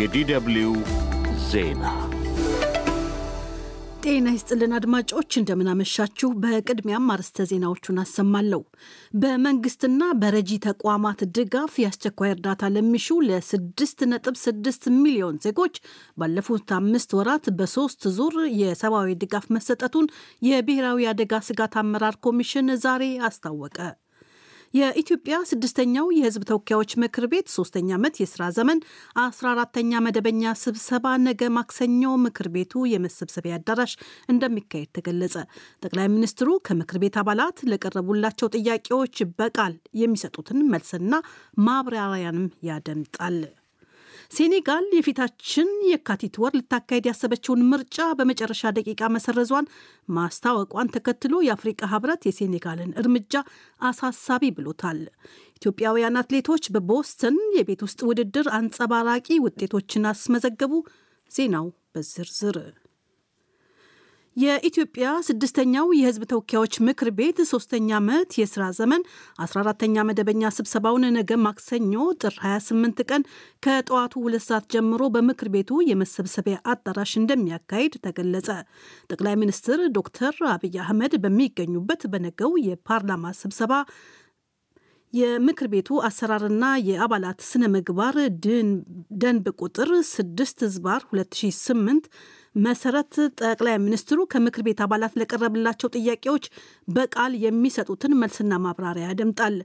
የዲደብልዩ ዜና ጤና ይስጥልን አድማጮች፣ እንደምናመሻችሁ። በቅድሚያም አርዕስተ ዜናዎቹን አሰማለሁ። በመንግስትና በረጂ ተቋማት ድጋፍ የአስቸኳይ እርዳታ ለሚሹ ለ6.6 ሚሊዮን ዜጎች ባለፉት አምስት ወራት በሶስት ዙር የሰብአዊ ድጋፍ መሰጠቱን የብሔራዊ አደጋ ስጋት አመራር ኮሚሽን ዛሬ አስታወቀ። የኢትዮጵያ ስድስተኛው የሕዝብ ተወካዮች ምክር ቤት ሶስተኛ ዓመት የስራ ዘመን 14ተኛ መደበኛ ስብሰባ ነገ ማክሰኞ ምክር ቤቱ የመሰብሰቢያ አዳራሽ እንደሚካሄድ ተገለጸ። ጠቅላይ ሚኒስትሩ ከምክር ቤት አባላት ለቀረቡላቸው ጥያቄዎች በቃል የሚሰጡትን መልስና ማብራሪያንም ያደምጣል። ሴኔጋል የፊታችን የካቲት ወር ልታካሄድ ያሰበችውን ምርጫ በመጨረሻ ደቂቃ መሰረዟን ማስታወቋን ተከትሎ የአፍሪቃ ህብረት የሴኔጋልን እርምጃ አሳሳቢ ብሎታል። ኢትዮጵያውያን አትሌቶች በቦስተን የቤት ውስጥ ውድድር አንጸባራቂ ውጤቶችን አስመዘገቡ። ዜናው በዝርዝር የኢትዮጵያ ስድስተኛው የህዝብ ተወካዮች ምክር ቤት ሶስተኛ ዓመት የስራ ዘመን 14ተኛ መደበኛ ስብሰባውን ነገ ማክሰኞ ጥር 28 ቀን ከጠዋቱ ሁለት ሰዓት ጀምሮ በምክር ቤቱ የመሰብሰቢያ አዳራሽ እንደሚያካሂድ ተገለጸ። ጠቅላይ ሚኒስትር ዶክተር አብይ አህመድ በሚገኙበት በነገው የፓርላማ ስብሰባ የምክር ቤቱ አሰራርና የአባላት ስነ ምግባር ደንብ ቁጥር 6 ዝባር 2008 መሰረት ጠቅላይ ሚኒስትሩ ከምክር ቤት አባላት ለቀረብላቸው ጥያቄዎች በቃል የሚሰጡትን መልስና ማብራሪያ ያደምጣል።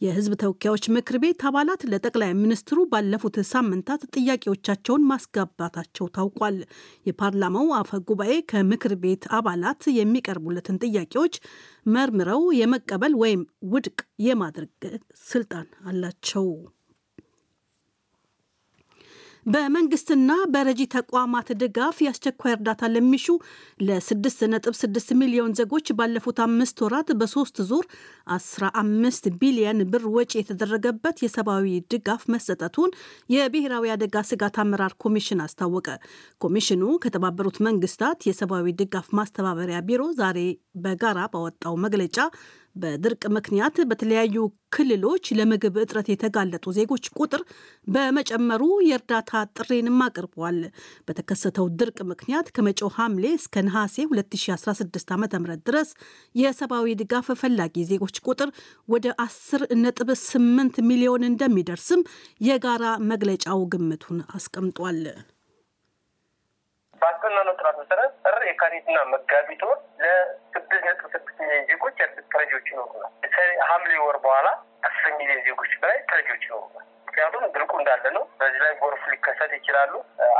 የህዝብ ተወካዮች ምክር ቤት አባላት ለጠቅላይ ሚኒስትሩ ባለፉት ሳምንታት ጥያቄዎቻቸውን ማስጋባታቸው ታውቋል። የፓርላማው አፈ ጉባኤ ከምክር ቤት አባላት የሚቀርቡለትን ጥያቄዎች መርምረው የመቀበል ወይም ውድቅ የማድረግ ስልጣን አላቸው። በመንግስትና በረጂ ተቋማት ድጋፍ የአስቸኳይ እርዳታ ለሚሹ ለ6.6 ሚሊዮን ዜጎች ባለፉት አምስት ወራት በሶስት ዙር 15 ቢሊየን ብር ወጪ የተደረገበት የሰብአዊ ድጋፍ መሰጠቱን የብሔራዊ አደጋ ስጋት አመራር ኮሚሽን አስታወቀ። ኮሚሽኑ ከተባበሩት መንግስታት የሰብአዊ ድጋፍ ማስተባበሪያ ቢሮ ዛሬ በጋራ ባወጣው መግለጫ በድርቅ ምክንያት በተለያዩ ክልሎች ለምግብ እጥረት የተጋለጡ ዜጎች ቁጥር በመጨመሩ የእርዳታ ጥሪንም አቅርበዋል። በተከሰተው ድርቅ ምክንያት ከመጪው ሐምሌ እስከ ነሐሴ 2016 ዓ ም ድረስ የሰብአዊ ድጋፍ ፈላጊ ዜጎች ቁጥር ወደ 10.8 ሚሊዮን እንደሚደርስም የጋራ መግለጫው ግምቱን አስቀምጧል። ባስጠናነው ጥናት መሰረት ጥር የካቲትና መጋቢት ወር ለስድስት ነጥብ ስድስት ሚሊዮን ዜጎች ተረጂዎች ይኖሩናል። ሐምሌ ወር በኋላ አስር ሚሊዮን ዜጎች በላይ ተረጂዎች ይኖሩናል። ምክንያቱም ድርቁ እንዳለ ነው። በዚህ ላይ ጎርፍ ሊከሰት ይችላሉ።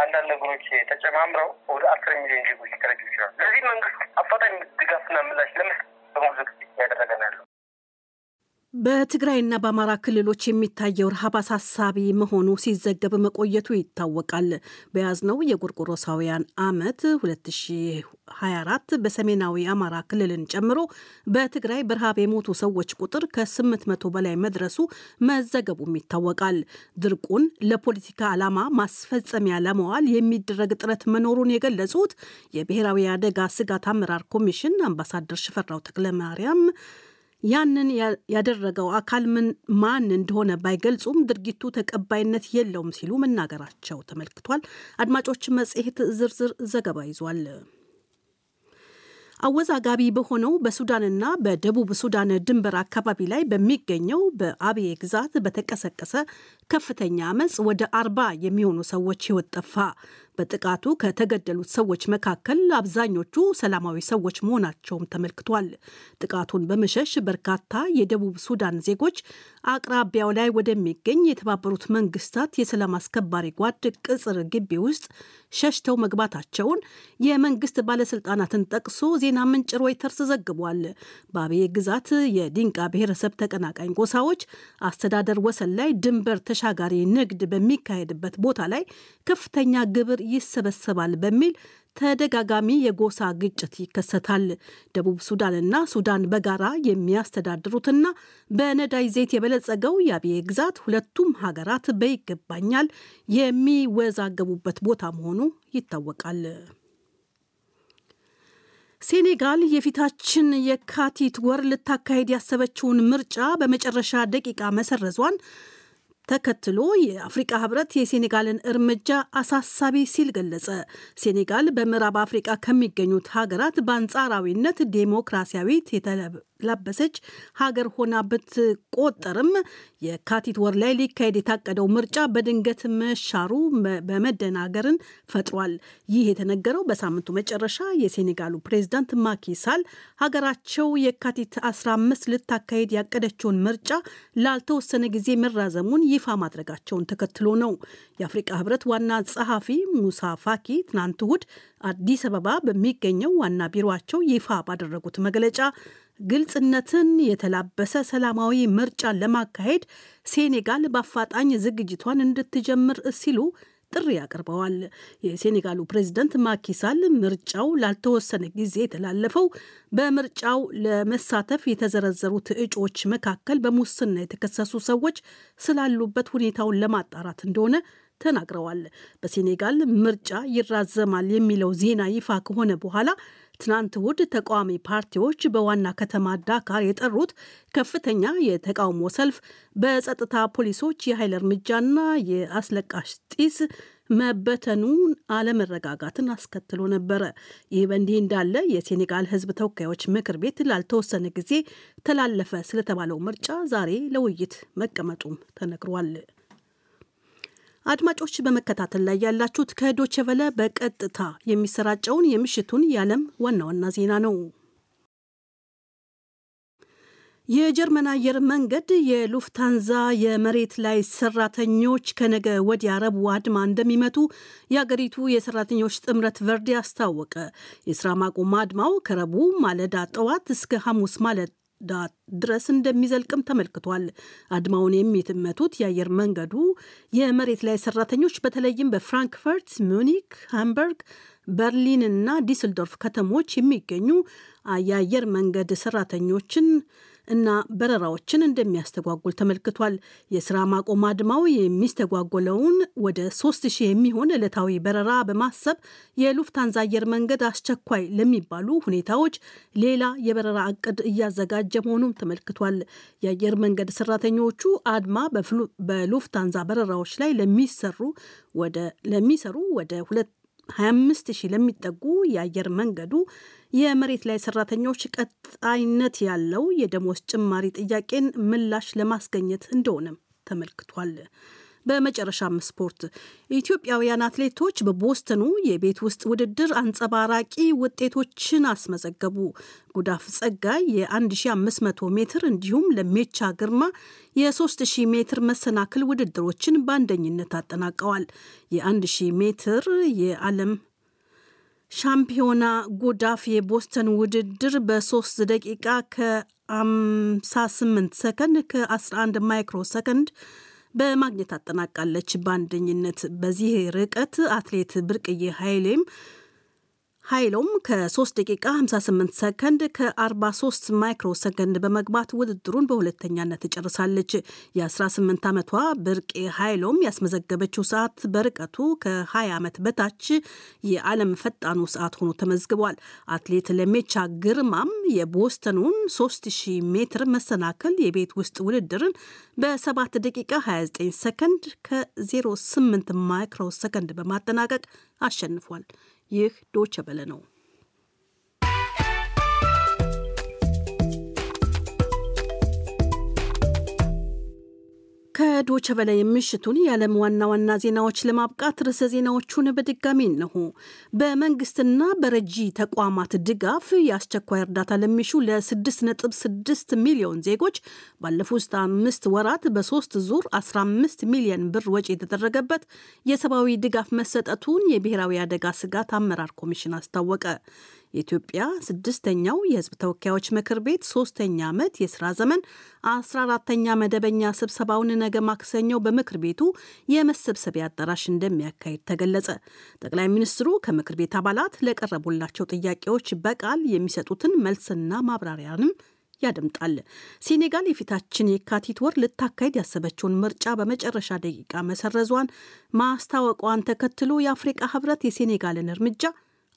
አንዳንድ ነገሮች ተጨማምረው ወደ አስር ሚሊዮን ዜጎች ተረጂ ይችላሉ። ለዚህ መንግስት አፋጣኝ ድጋፍና ምላሽ ለመስጠት በሙሉ በትግራይና በአማራ ክልሎች የሚታየው ረሃብ አሳሳቢ መሆኑ ሲዘገብ መቆየቱ ይታወቃል። በያዝነው የጎርጎሮሳውያን ዓመት 2024 በሰሜናዊ አማራ ክልልን ጨምሮ በትግራይ በረሃብ የሞቱ ሰዎች ቁጥር ከ800 በላይ መድረሱ መዘገቡም ይታወቃል። ድርቁን ለፖለቲካ ዓላማ ማስፈጸሚያ ለመዋል የሚደረግ ጥረት መኖሩን የገለጹት የብሔራዊ አደጋ ስጋት አመራር ኮሚሽን አምባሳደር ሽፈራው ተክለማርያም ያንን ያደረገው አካል ምን ማን እንደሆነ ባይገልጹም ድርጊቱ ተቀባይነት የለውም ሲሉ መናገራቸው ተመልክቷል። አድማጮች፣ መጽሔት ዝርዝር ዘገባ ይዟል። አወዛጋቢ በሆነው በሱዳንና በደቡብ ሱዳን ድንበር አካባቢ ላይ በሚገኘው በአብዬ ግዛት በተቀሰቀሰ ከፍተኛ አመፅ ወደ አርባ የሚሆኑ ሰዎች ሕይወት ጠፋ። በጥቃቱ ከተገደሉት ሰዎች መካከል አብዛኞቹ ሰላማዊ ሰዎች መሆናቸውም ተመልክቷል። ጥቃቱን በመሸሽ በርካታ የደቡብ ሱዳን ዜጎች አቅራቢያው ላይ ወደሚገኝ የተባበሩት መንግስታት የሰላም አስከባሪ ጓድ ቅጽር ግቢ ውስጥ ሸሽተው መግባታቸውን የመንግስት ባለስልጣናትን ጠቅሶ ዜና ምንጭ ሮይተርስ ዘግቧል። በአብዬ ግዛት የዲንቃ ብሔረሰብ ተቀናቃኝ ጎሳዎች አስተዳደር ወሰን ላይ ድንበር ተሻጋሪ ንግድ በሚካሄድበት ቦታ ላይ ከፍተኛ ግብር ይሰበሰባል በሚል ተደጋጋሚ የጎሳ ግጭት ይከሰታል። ደቡብ ሱዳንና ሱዳን በጋራ የሚያስተዳድሩትና በነዳጅ ዘይት የበለጸገው የአብዬ ግዛት ሁለቱም ሀገራት በይገባኛል የሚወዛገቡበት ቦታ መሆኑ ይታወቃል። ሴኔጋል የፊታችን የካቲት ወር ልታካሄድ ያሰበችውን ምርጫ በመጨረሻ ደቂቃ መሰረዟን ተከትሎ የአፍሪቃ ህብረት የሴኔጋልን እርምጃ አሳሳቢ ሲል ገለጸ። ሴኔጋል በምዕራብ አፍሪቃ ከሚገኙት ሀገራት በአንጻራዊነት ዴሞክራሲያዊት የተላበሰች ሀገር ሆና ብትቆጠርም የካቲት ወር ላይ ሊካሄድ የታቀደው ምርጫ በድንገት መሻሩ በመደናገርን ፈጥሯል። ይህ የተነገረው በሳምንቱ መጨረሻ የሴኔጋሉ ፕሬዝዳንት ማኪሳል ሀገራቸው የካቲት 15 ልታካሄድ ያቀደችውን ምርጫ ላልተወሰነ ጊዜ መራዘሙን ይፋ ማድረጋቸውን ተከትሎ ነው። የአፍሪቃ ህብረት ዋና ጸሐፊ ሙሳ ፋኪ ትናንት እሁድ አዲስ አበባ በሚገኘው ዋና ቢሮቸው ይፋ ባደረጉት መግለጫ ግልጽነትን የተላበሰ ሰላማዊ ምርጫን ለማካሄድ ሴኔጋል በአፋጣኝ ዝግጅቷን እንድትጀምር ሲሉ ጥሪ አቅርበዋል። የሴኔጋሉ ፕሬዝደንት ማኪሳል ምርጫው ላልተወሰነ ጊዜ የተላለፈው በምርጫው ለመሳተፍ የተዘረዘሩት እጩዎች መካከል በሙስና የተከሰሱ ሰዎች ስላሉበት ሁኔታውን ለማጣራት እንደሆነ ተናግረዋል። በሴኔጋል ምርጫ ይራዘማል የሚለው ዜና ይፋ ከሆነ በኋላ ትናንት እሁድ ተቃዋሚ ፓርቲዎች በዋና ከተማ ዳካር የጠሩት ከፍተኛ የተቃውሞ ሰልፍ በጸጥታ ፖሊሶች የኃይል እርምጃና የአስለቃሽ ጢስ መበተኑን አለመረጋጋትን አስከትሎ ነበረ። ይህ በእንዲህ እንዳለ የሴኔጋል ሕዝብ ተወካዮች ምክር ቤት ላልተወሰነ ጊዜ ተላለፈ ስለተባለው ምርጫ ዛሬ ለውይይት መቀመጡም ተነግሯል። አድማጮች በመከታተል ላይ ያላችሁት ከዶቼ ቬለ በቀጥታ የሚሰራጨውን የምሽቱን የዓለም ዋና ዋና ዜና ነው። የጀርመን አየር መንገድ የሉፍታንዛ የመሬት ላይ ሰራተኞች ከነገ ወዲያ ረቡዕ አድማ እንደሚመቱ የአገሪቱ የሰራተኞች ጥምረት ቨርዴ አስታወቀ። የስራ ማቆም አድማው ከረቡዕ ማለዳ ጠዋት እስከ ሐሙስ ማለዳ ድረስ እንደሚዘልቅም ተመልክቷል። አድማውን የሚመቱት የአየር መንገዱ የመሬት ላይ ሰራተኞች በተለይም በፍራንክፈርት፣ ሙኒክ፣ ሃምበርግ፣ በርሊን እና ዲስልዶርፍ ከተሞች የሚገኙ የአየር መንገድ ሰራተኞችን እና በረራዎችን እንደሚያስተጓጉል ተመልክቷል። የስራ ማቆም አድማው የሚስተጓጎለውን ወደ ሶስት ሺህ የሚሆን ዕለታዊ በረራ በማሰብ የሉፍታንዛ አየር መንገድ አስቸኳይ ለሚባሉ ሁኔታዎች ሌላ የበረራ እቅድ እያዘጋጀ መሆኑም ተመልክቷል። የአየር መንገድ ሰራተኞቹ አድማ በሉፍታንዛ በረራዎች ላይ ለሚሰሩ ወደ ለሚሰሩ ወደ ሁለት 25 ሺህ ለሚጠጉ የአየር መንገዱ የመሬት ላይ ሰራተኞች ቀጣይነት ያለው የደሞዝ ጭማሪ ጥያቄን ምላሽ ለማስገኘት እንደሆነም ተመልክቷል። በመጨረሻም ስፖርት ኢትዮጵያውያን አትሌቶች በቦስተኑ የቤት ውስጥ ውድድር አንጸባራቂ ውጤቶችን አስመዘገቡ። ጉዳፍ ጸጋይ የ1500 ሜትር እንዲሁም ለሜቻ ግርማ የ3000 ሜትር መሰናክል ውድድሮችን በአንደኝነት አጠናቀዋል። የ1000 ሜትር የዓለም ሻምፒዮና ጉዳፍ የቦስተን ውድድር በ3 ደቂቃ ከ58 ሰከንድ ከ11 ማይክሮ ሰከንድ በማግኘት አጠናቃለች። በአንደኝነት በዚህ ርቀት አትሌት ብርቅዬ ኃይሌም ኃይሎም ከ3 ደቂቃ 58 ሰከንድ ከ43 ማይክሮ ሰከንድ በመግባት ውድድሩን በሁለተኛነት ጨርሳለች። የ18 ዓመቷ ብርቄ ኃይሎም ያስመዘገበችው ሰዓት በርቀቱ ከ20 ዓመት በታች የዓለም ፈጣኑ ሰዓት ሆኖ ተመዝግቧል። አትሌት ለሜቻ ግርማም የቦስተኑን 3000 ሜትር መሰናክል የቤት ውስጥ ውድድርን በ7 ደቂቃ 29 ሰከንድ ከ08 ማይክሮ ሰከንድ በማጠናቀቅ አሸንፏል። ይህ ዶቸ በለ ነው። ከዶቸ በላይ የምሽቱን የዓለም ዋና ዋና ዜናዎች ለማብቃት ርዕሰ ዜናዎቹን በድጋሚ እነሆ። በመንግስትና በረጂ ተቋማት ድጋፍ የአስቸኳይ እርዳታ ለሚሹ ለ6.6 ሚሊዮን ዜጎች ባለፉት አምስት ወራት በሶስት ዙር 15 ሚሊዮን ብር ወጪ የተደረገበት የሰብአዊ ድጋፍ መሰጠቱን የብሔራዊ አደጋ ስጋት አመራር ኮሚሽን አስታወቀ። የኢትዮጵያ ስድስተኛው የሕዝብ ተወካዮች ምክር ቤት ሶስተኛ ዓመት የስራ ዘመን 14ተኛ መደበኛ ስብሰባውን ነገ ማክሰኞው በምክር ቤቱ የመሰብሰቢያ አዳራሽ እንደሚያካሂድ ተገለጸ። ጠቅላይ ሚኒስትሩ ከምክር ቤት አባላት ለቀረቡላቸው ጥያቄዎች በቃል የሚሰጡትን መልስና ማብራሪያንም ያደምጣል። ሴኔጋል የፊታችን የካቲት ወር ልታካሄድ ያሰበችውን ምርጫ በመጨረሻ ደቂቃ መሰረዟን ማስታወቋን ተከትሎ የአፍሪቃ ህብረት የሴኔጋልን እርምጃ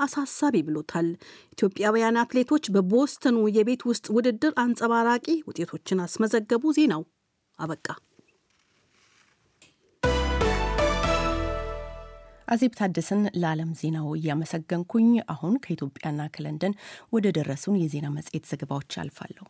አሳሳቢ ብሎታል። ኢትዮጵያውያን አትሌቶች በቦስተኑ የቤት ውስጥ ውድድር አንጸባራቂ ውጤቶችን አስመዘገቡ። ዜናው አበቃ። አዜብ ታደሰን ለዓለም ዜናው እያመሰገንኩኝ አሁን ከኢትዮጵያና ከለንደን ወደ ደረሱን የዜና መጽሔት ዘገባዎች አልፋለሁ።